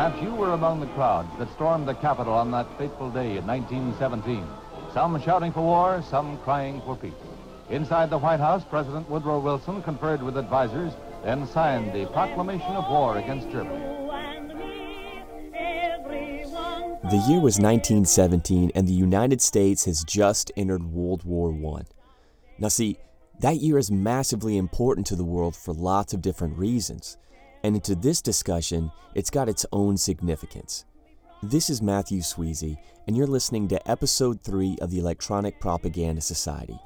Perhaps you were among the crowds that stormed the Capitol on that fateful day in 1917. Some shouting for war, some crying for peace. Inside the White House, President Woodrow Wilson conferred with advisers, then signed the proclamation of war against Germany. The year was 1917, and the United States has just entered World War I. Now, see, that year is massively important to the world for lots of different reasons, and into this discussion, it's got its own significance. This is Matthew Sweezy, and you're listening to Episode 3 of the Electronic Propaganda Society,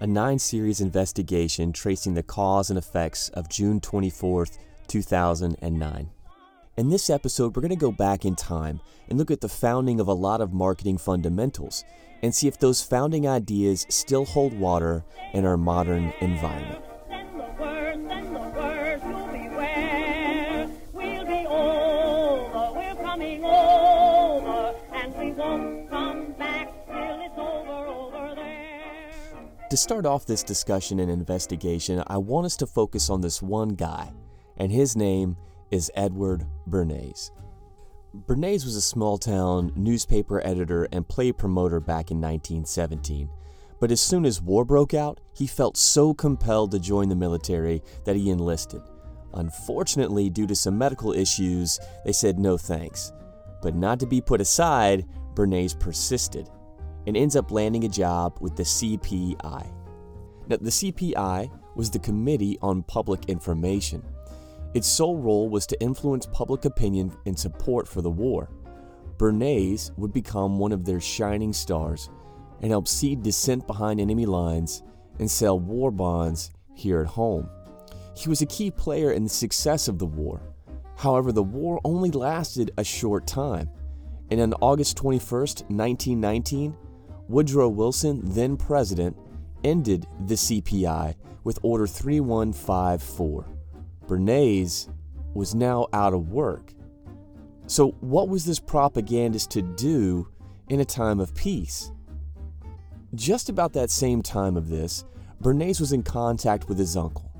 a nine series investigation tracing the cause and effects of June 24th, 2009. In this episode, we're going to go back in time and look at the founding of a lot of marketing fundamentals and see if those founding ideas still hold water in our modern environment. To start off this discussion and investigation, I want us to focus on this one guy, and his name is Edward Bernays. Bernays was a small town newspaper editor and play promoter back in 1917. But as soon as war broke out, he felt so compelled to join the military that he enlisted. Unfortunately, due to some medical issues, they said no thanks. But not to be put aside, Bernays persisted and ends up landing a job with the CPI. Now, the CPI was the Committee on Public Information. Its sole role was to influence public opinion in support for the war. Bernays would become one of their shining stars and help seed dissent behind enemy lines and sell war bonds here at home. He was a key player in the success of the war. However, the war only lasted a short time, and on August 21, 1919, Woodrow Wilson, then president, ended the CPI with Order 3154. Bernays was now out of work. So, what was this propagandist to do in a time of peace? Just about that same time of this, Bernays was in contact with his uncle,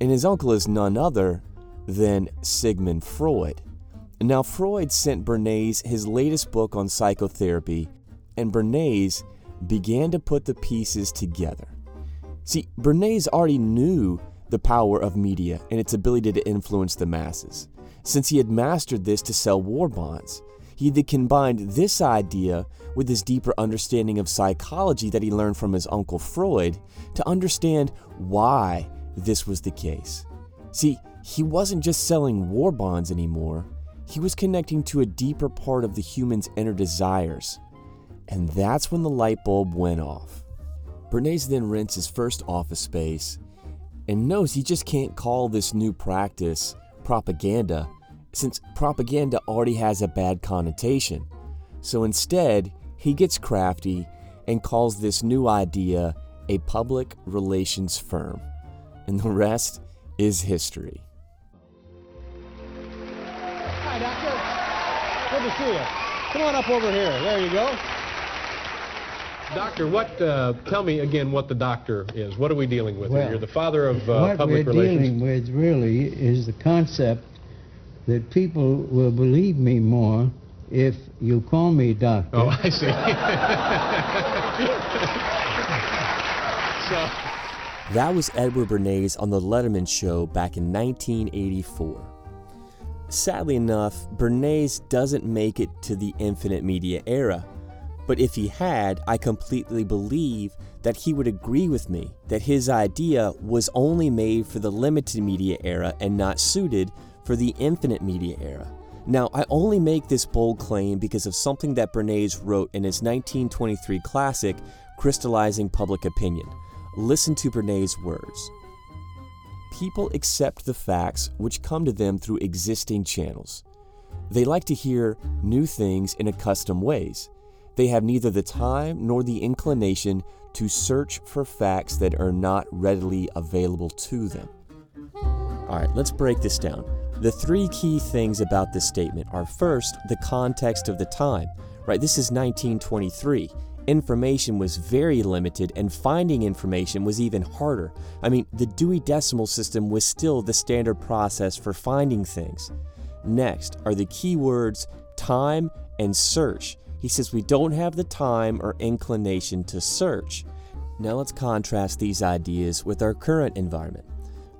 and his uncle is none other than Sigmund Freud. Now, Freud sent Bernays his latest book on psychotherapy, and Bernays began to put the pieces together. See, Bernays already knew the power of media and its ability to influence the masses. Since he had mastered this to sell war bonds, he had combined this idea with his deeper understanding of psychology that he learned from his uncle Freud to understand why this was the case. See, he wasn't just selling war bonds anymore, he was connecting to a deeper part of the human's inner desires and that's when the light bulb went off. Bernays then rents his first office space and knows he just can't call this new practice propaganda since propaganda already has a bad connotation. So instead, he gets crafty and calls this new idea a public relations firm. And the rest is history. Hi, Doctor. Good to see you. Come on up over here. There you go. Doctor, what? Uh, tell me again what the doctor is. What are we dealing with well, here? You're the father of uh, what public we're dealing with really is the concept that people will believe me more if you call me doctor. Oh, I see. so. That was Edward Bernays on The Letterman Show back in 1984. Sadly enough, Bernays doesn't make it to the infinite media era. But if he had, I completely believe that he would agree with me that his idea was only made for the limited media era and not suited for the infinite media era. Now, I only make this bold claim because of something that Bernays wrote in his 1923 classic, Crystallizing Public Opinion. Listen to Bernays' words. People accept the facts which come to them through existing channels. They like to hear new things in accustomed ways. They have neither the time nor the inclination to search for facts that are not readily available to them. All right, let's break this down. The three key things about this statement are first, the context of the time, right? This is 1923. Information was very limited, and finding information was even harder. I mean, the Dewey Decimal System was still the standard process for finding things. Next are the keywords time and search. He says we don't have the time or inclination to search. Now let's contrast these ideas with our current environment.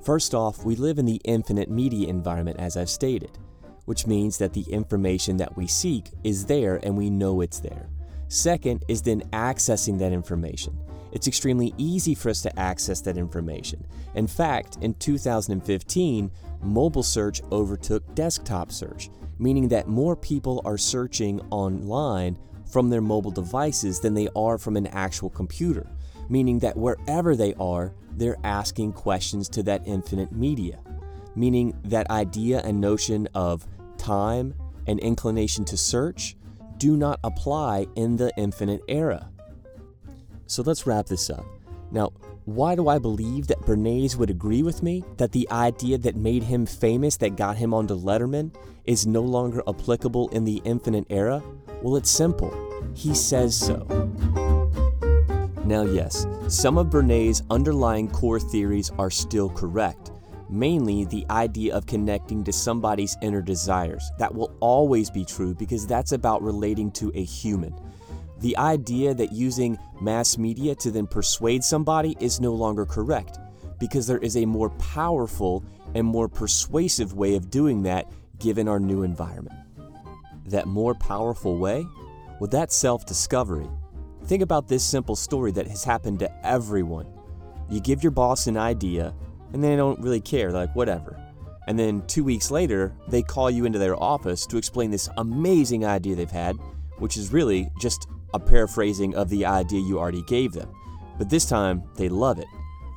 First off, we live in the infinite media environment, as I've stated, which means that the information that we seek is there and we know it's there. Second is then accessing that information. It's extremely easy for us to access that information. In fact, in 2015, mobile search overtook desktop search, meaning that more people are searching online from their mobile devices than they are from an actual computer, meaning that wherever they are, they're asking questions to that infinite media, meaning that idea and notion of time and inclination to search do not apply in the infinite era. So let's wrap this up. Now, why do I believe that Bernays would agree with me that the idea that made him famous, that got him onto Letterman, is no longer applicable in the infinite era? Well, it's simple. He says so. Now, yes, some of Bernays' underlying core theories are still correct, mainly the idea of connecting to somebody's inner desires. That will always be true because that's about relating to a human. The idea that using mass media to then persuade somebody is no longer correct because there is a more powerful and more persuasive way of doing that given our new environment. That more powerful way? Well, that's self discovery. Think about this simple story that has happened to everyone. You give your boss an idea, and they don't really care, like, whatever. And then two weeks later, they call you into their office to explain this amazing idea they've had, which is really just a paraphrasing of the idea you already gave them. But this time, they love it.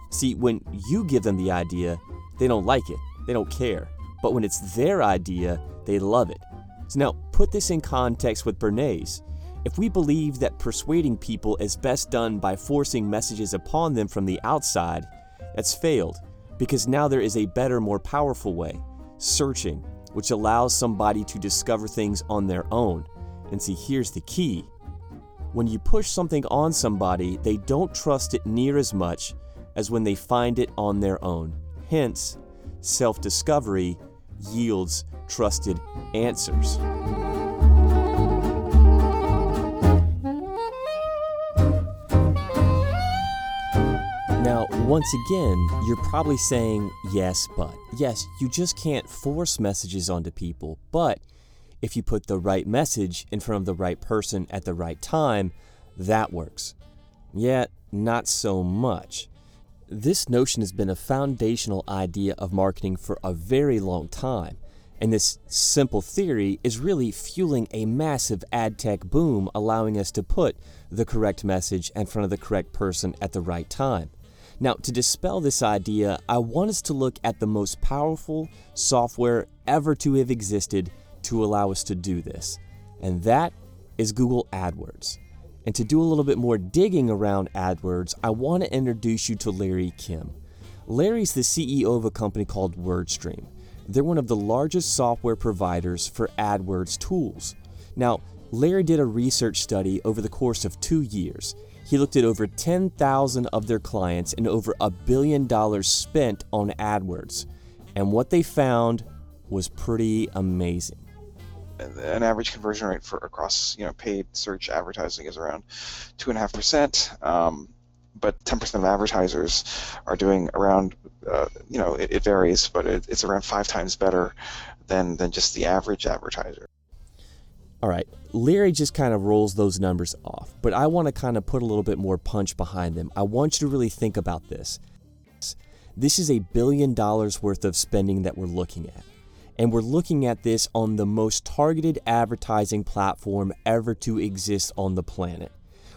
See, when you give them the idea, they don't like it, they don't care. But when it's their idea, they love it. So now, put this in context with Bernays. If we believe that persuading people is best done by forcing messages upon them from the outside, that's failed because now there is a better, more powerful way searching, which allows somebody to discover things on their own. And see, here's the key when you push something on somebody, they don't trust it near as much as when they find it on their own. Hence, self discovery yields trusted answers. Now, once again, you're probably saying, yes, but. Yes, you just can't force messages onto people, but if you put the right message in front of the right person at the right time, that works. Yet, not so much. This notion has been a foundational idea of marketing for a very long time, and this simple theory is really fueling a massive ad tech boom, allowing us to put the correct message in front of the correct person at the right time. Now, to dispel this idea, I want us to look at the most powerful software ever to have existed to allow us to do this, and that is Google AdWords. And to do a little bit more digging around AdWords, I want to introduce you to Larry Kim. Larry's the CEO of a company called WordStream. They're one of the largest software providers for AdWords tools. Now, Larry did a research study over the course of two years. He looked at over 10,000 of their clients and over a billion dollars spent on AdWords. And what they found was pretty amazing an average conversion rate for across you know paid search advertising is around two and a half percent. Um, but 10% of advertisers are doing around, uh, you know, it, it varies, but it, it's around five times better than, than just the average advertiser. All right, Larry just kind of rolls those numbers off, but I want to kind of put a little bit more punch behind them. I want you to really think about this. This is a billion dollars worth of spending that we're looking at. And we're looking at this on the most targeted advertising platform ever to exist on the planet,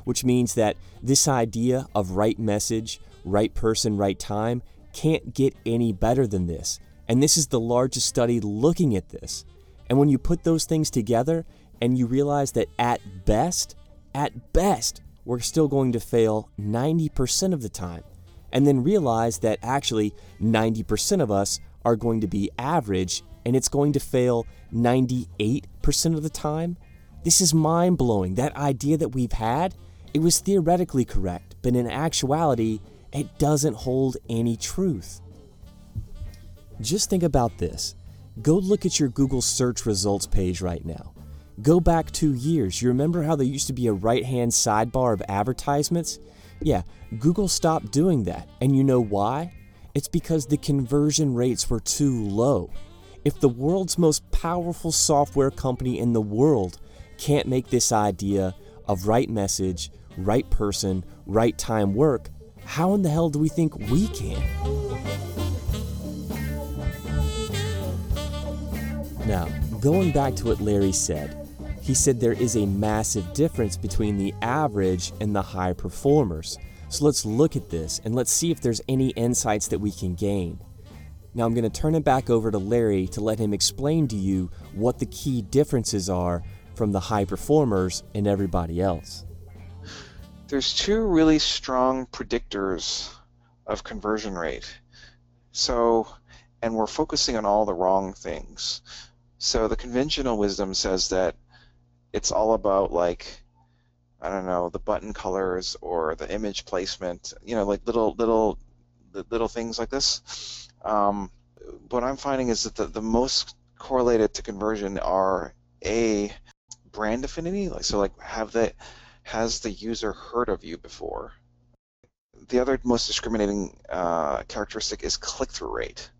which means that this idea of right message, right person, right time can't get any better than this. And this is the largest study looking at this. And when you put those things together and you realize that at best, at best, we're still going to fail 90% of the time. And then realize that actually 90% of us are going to be average and it's going to fail 98% of the time? This is mind blowing. That idea that we've had, it was theoretically correct, but in actuality, it doesn't hold any truth. Just think about this. Go look at your Google search results page right now. Go back two years. You remember how there used to be a right hand sidebar of advertisements? Yeah, Google stopped doing that. And you know why? It's because the conversion rates were too low. If the world's most powerful software company in the world can't make this idea of right message, right person, right time work, how in the hell do we think we can? Now, going back to what Larry said, he said there is a massive difference between the average and the high performers. So let's look at this and let's see if there's any insights that we can gain. Now I'm going to turn it back over to Larry to let him explain to you what the key differences are from the high performers and everybody else. There's two really strong predictors of conversion rate. So, and we're focusing on all the wrong things. So the conventional wisdom says that it's all about like I don't know the button colors or the image placement, you know, like little little little things like this. Um, what I'm finding is that the, the most correlated to conversion are a brand affinity, like so like have the has the user heard of you before. The other most discriminating uh, characteristic is click-through rate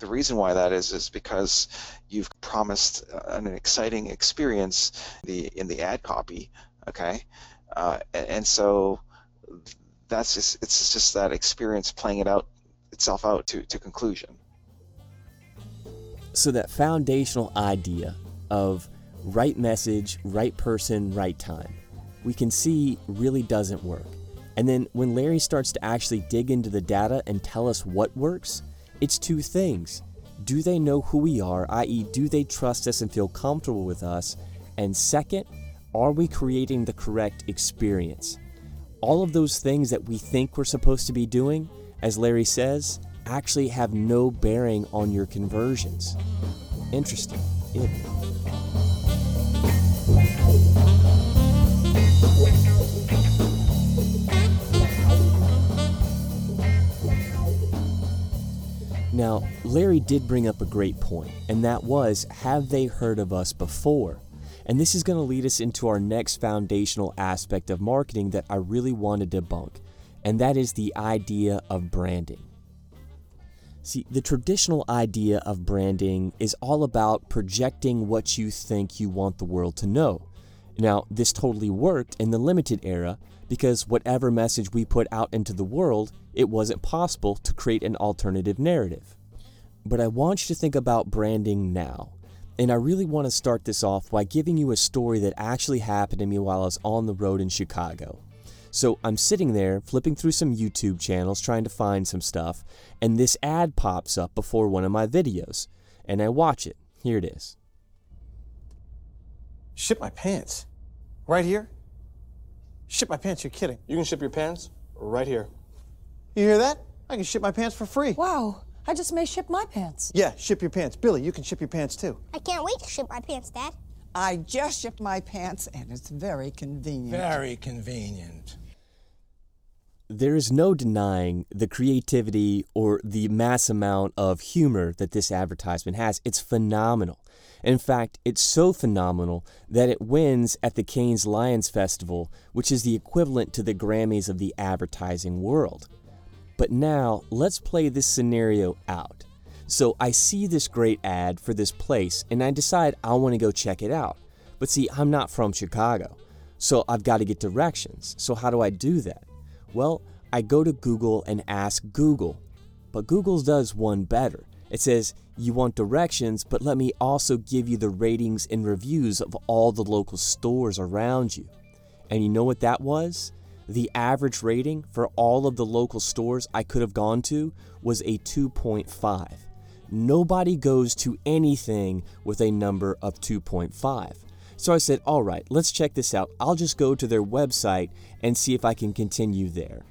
the reason why that is is because you've promised an exciting experience the in the ad copy okay uh, and, and, so that's just it's just that experience playing it out itself out to, to conclusion so that foundational idea of right message right person right time we can see really doesn't work and then when larry starts to actually dig into the data and tell us what works it's two things. Do they know who we are, i.e., do they trust us and feel comfortable with us? And second, are we creating the correct experience? All of those things that we think we're supposed to be doing, as Larry says, actually have no bearing on your conversions. Interesting, isn't it? Now, Larry did bring up a great point, and that was have they heard of us before? And this is going to lead us into our next foundational aspect of marketing that I really want to debunk, and that is the idea of branding. See, the traditional idea of branding is all about projecting what you think you want the world to know. Now, this totally worked in the limited era because whatever message we put out into the world, it wasn't possible to create an alternative narrative. But I want you to think about branding now. And I really want to start this off by giving you a story that actually happened to me while I was on the road in Chicago. So I'm sitting there flipping through some YouTube channels trying to find some stuff, and this ad pops up before one of my videos. And I watch it. Here it is. Ship my pants. Right here? Ship my pants, you're kidding. You can ship your pants right here. You hear that? I can ship my pants for free. Wow, I just may ship my pants. Yeah, ship your pants. Billy, you can ship your pants too. I can't wait to ship my pants, Dad. I just shipped my pants and it's very convenient. Very convenient. There is no denying the creativity or the mass amount of humor that this advertisement has. It's phenomenal. In fact, it's so phenomenal that it wins at the Cannes Lions Festival, which is the equivalent to the Grammys of the advertising world. But now, let's play this scenario out. So I see this great ad for this place and I decide I want to go check it out. But see, I'm not from Chicago, so I've got to get directions. So how do I do that? Well, I go to Google and ask Google. But Google does one better. It says, You want directions, but let me also give you the ratings and reviews of all the local stores around you. And you know what that was? The average rating for all of the local stores I could have gone to was a 2.5. Nobody goes to anything with a number of 2.5. So I said, all right, let's check this out. I'll just go to their website and see if I can continue there.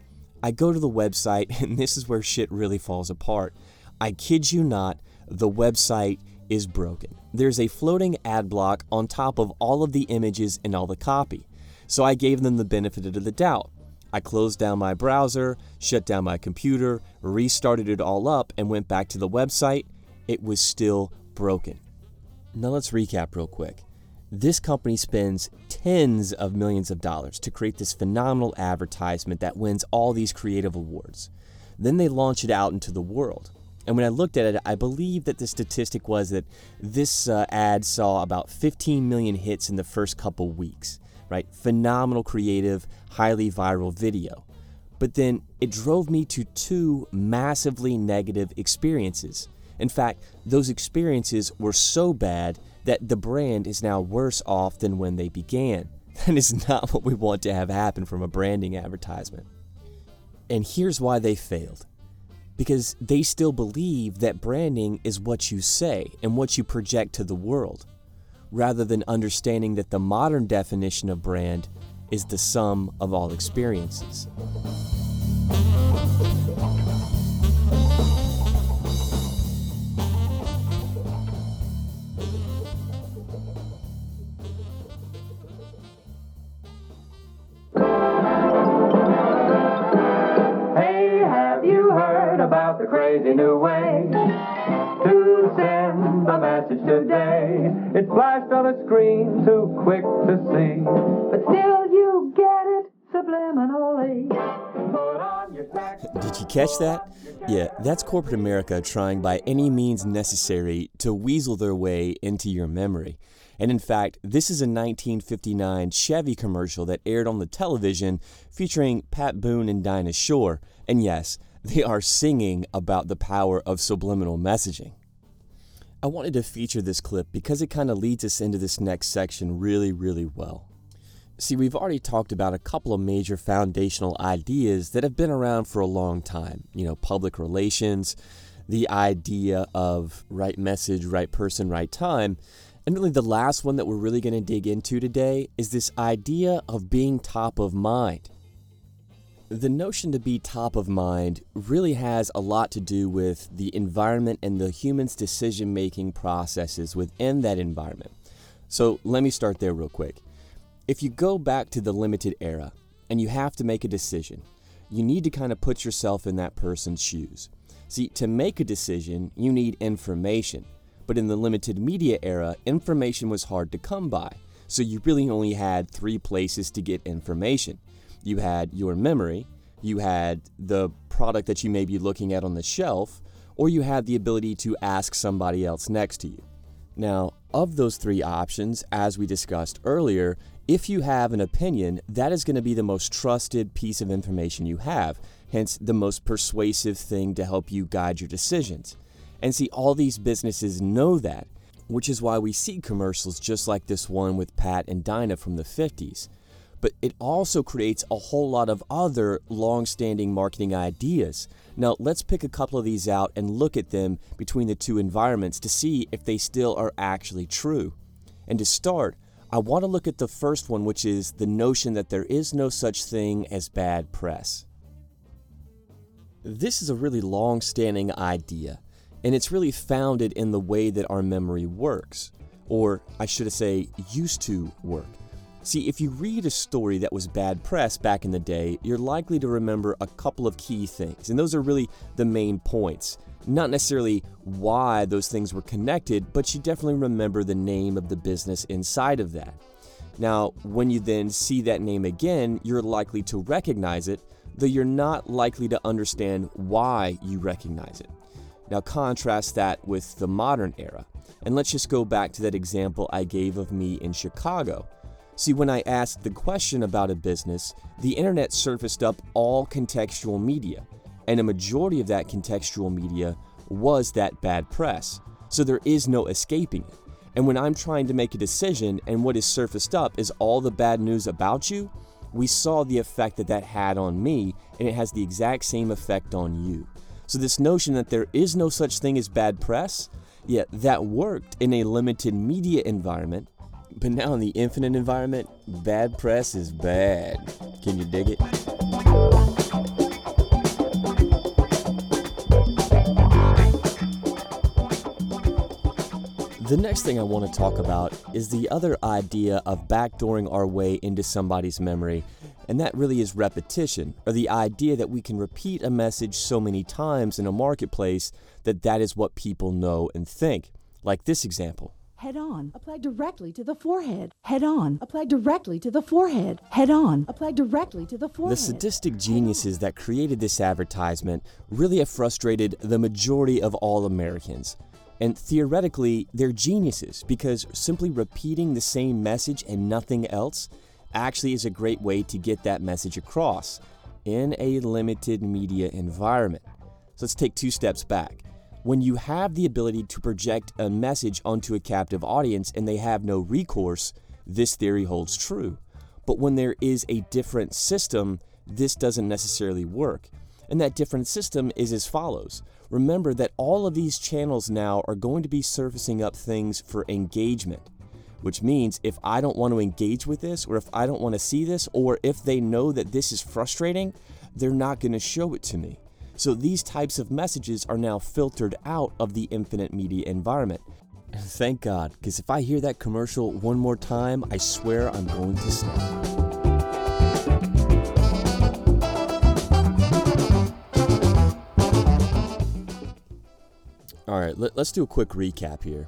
I go to the website, and this is where shit really falls apart. I kid you not, the website is broken. There's a floating ad block on top of all of the images and all the copy. So I gave them the benefit of the doubt. I closed down my browser, shut down my computer, restarted it all up, and went back to the website. It was still broken. Now let's recap real quick. This company spends tens of millions of dollars to create this phenomenal advertisement that wins all these creative awards. Then they launch it out into the world. And when I looked at it, I believe that the statistic was that this uh, ad saw about 15 million hits in the first couple weeks, right? Phenomenal creative, highly viral video. But then it drove me to two massively negative experiences. In fact, those experiences were so bad that the brand is now worse off than when they began. That is not what we want to have happen from a branding advertisement. And here's why they failed because they still believe that branding is what you say and what you project to the world, rather than understanding that the modern definition of brand is the sum of all experiences. Hey, have you heard about the crazy new way to send a message today? It flashed on a screen too quick to see. But still you get it subliminally. Did you catch that? Yeah, that's corporate America trying by any means necessary to weasel their way into your memory. And in fact, this is a 1959 Chevy commercial that aired on the television featuring Pat Boone and Dinah Shore. And yes, they are singing about the power of subliminal messaging. I wanted to feature this clip because it kind of leads us into this next section really, really well. See, we've already talked about a couple of major foundational ideas that have been around for a long time. You know, public relations, the idea of right message, right person, right time. And really, the last one that we're really going to dig into today is this idea of being top of mind. The notion to be top of mind really has a lot to do with the environment and the human's decision making processes within that environment. So, let me start there real quick. If you go back to the limited era and you have to make a decision, you need to kind of put yourself in that person's shoes. See, to make a decision, you need information. But in the limited media era, information was hard to come by. So you really only had three places to get information. You had your memory, you had the product that you may be looking at on the shelf, or you had the ability to ask somebody else next to you. Now, of those three options, as we discussed earlier, if you have an opinion, that is going to be the most trusted piece of information you have, hence, the most persuasive thing to help you guide your decisions. And see, all these businesses know that, which is why we see commercials just like this one with Pat and Dinah from the 50s. But it also creates a whole lot of other long standing marketing ideas. Now, let's pick a couple of these out and look at them between the two environments to see if they still are actually true. And to start, I want to look at the first one, which is the notion that there is no such thing as bad press. This is a really long standing idea and it's really founded in the way that our memory works, or I should say, used to work. See, if you read a story that was bad press back in the day, you're likely to remember a couple of key things, and those are really the main points. Not necessarily why those things were connected, but you definitely remember the name of the business inside of that. Now, when you then see that name again, you're likely to recognize it, though you're not likely to understand why you recognize it. Now, contrast that with the modern era. And let's just go back to that example I gave of me in Chicago. See, when I asked the question about a business, the internet surfaced up all contextual media, and a majority of that contextual media was that bad press. So there is no escaping it. And when I'm trying to make a decision and what is surfaced up is all the bad news about you, we saw the effect that that had on me, and it has the exact same effect on you. So, this notion that there is no such thing as bad press, yeah, that worked in a limited media environment. But now in the infinite environment, bad press is bad. Can you dig it? The next thing I want to talk about is the other idea of backdooring our way into somebody's memory, and that really is repetition, or the idea that we can repeat a message so many times in a marketplace that that is what people know and think. Like this example. Head on, apply directly to the forehead. Head on, apply directly to the forehead. Head on, apply directly to the forehead. The sadistic geniuses that created this advertisement really have frustrated the majority of all Americans. And theoretically, they're geniuses because simply repeating the same message and nothing else actually is a great way to get that message across in a limited media environment. So let's take two steps back. When you have the ability to project a message onto a captive audience and they have no recourse, this theory holds true. But when there is a different system, this doesn't necessarily work. And that different system is as follows. Remember that all of these channels now are going to be surfacing up things for engagement, which means if I don't want to engage with this, or if I don't want to see this, or if they know that this is frustrating, they're not going to show it to me. So these types of messages are now filtered out of the infinite media environment. Thank God, because if I hear that commercial one more time, I swear I'm going to snap. All right, let, us do a quick recap here.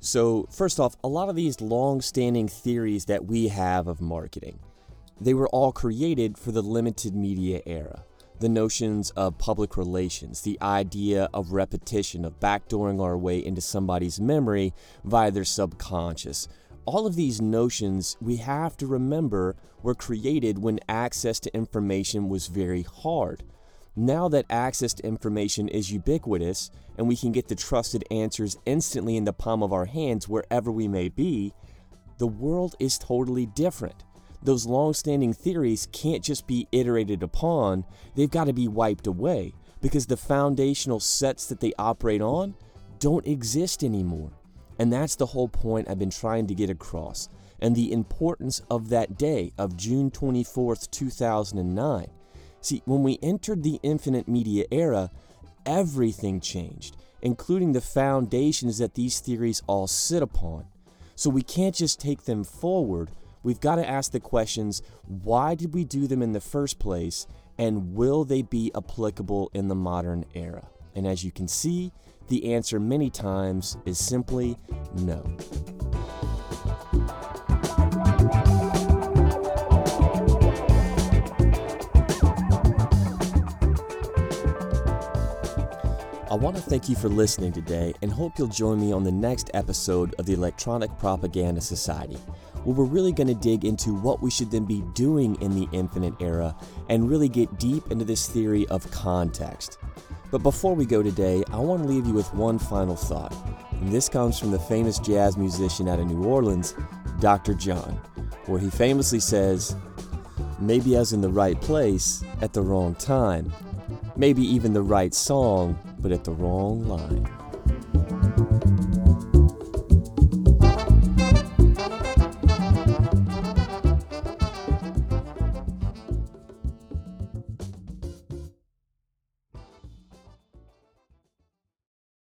So, first off, a lot of these long standing theories that we have of marketing, they were all created for the limited media era the notions of public relations, the idea of repetition, of backdooring our way into somebody's memory via their subconscious. All of these notions we have to remember were created when access to information was very hard. Now that access to information is ubiquitous and we can get the trusted answers instantly in the palm of our hands wherever we may be, the world is totally different those long standing theories can't just be iterated upon, they've got to be wiped away because the foundational sets that they operate on don't exist anymore. And that's the whole point I've been trying to get across, and the importance of that day of June 24th, 2009. See, when we entered the infinite media era, everything changed, including the foundations that these theories all sit upon. So we can't just take them forward, we've got to ask the questions why did we do them in the first place and will they be applicable in the modern era? And as you can see, the answer many times is simply no. I want to thank you for listening today and hope you'll join me on the next episode of the Electronic Propaganda Society where we're really going to dig into what we should then be doing in the infinite era and really get deep into this theory of context. But before we go today, I want to leave you with one final thought. And this comes from the famous jazz musician out of New Orleans, Dr. John, where he famously says, Maybe I was in the right place at the wrong time. Maybe even the right song, but at the wrong line.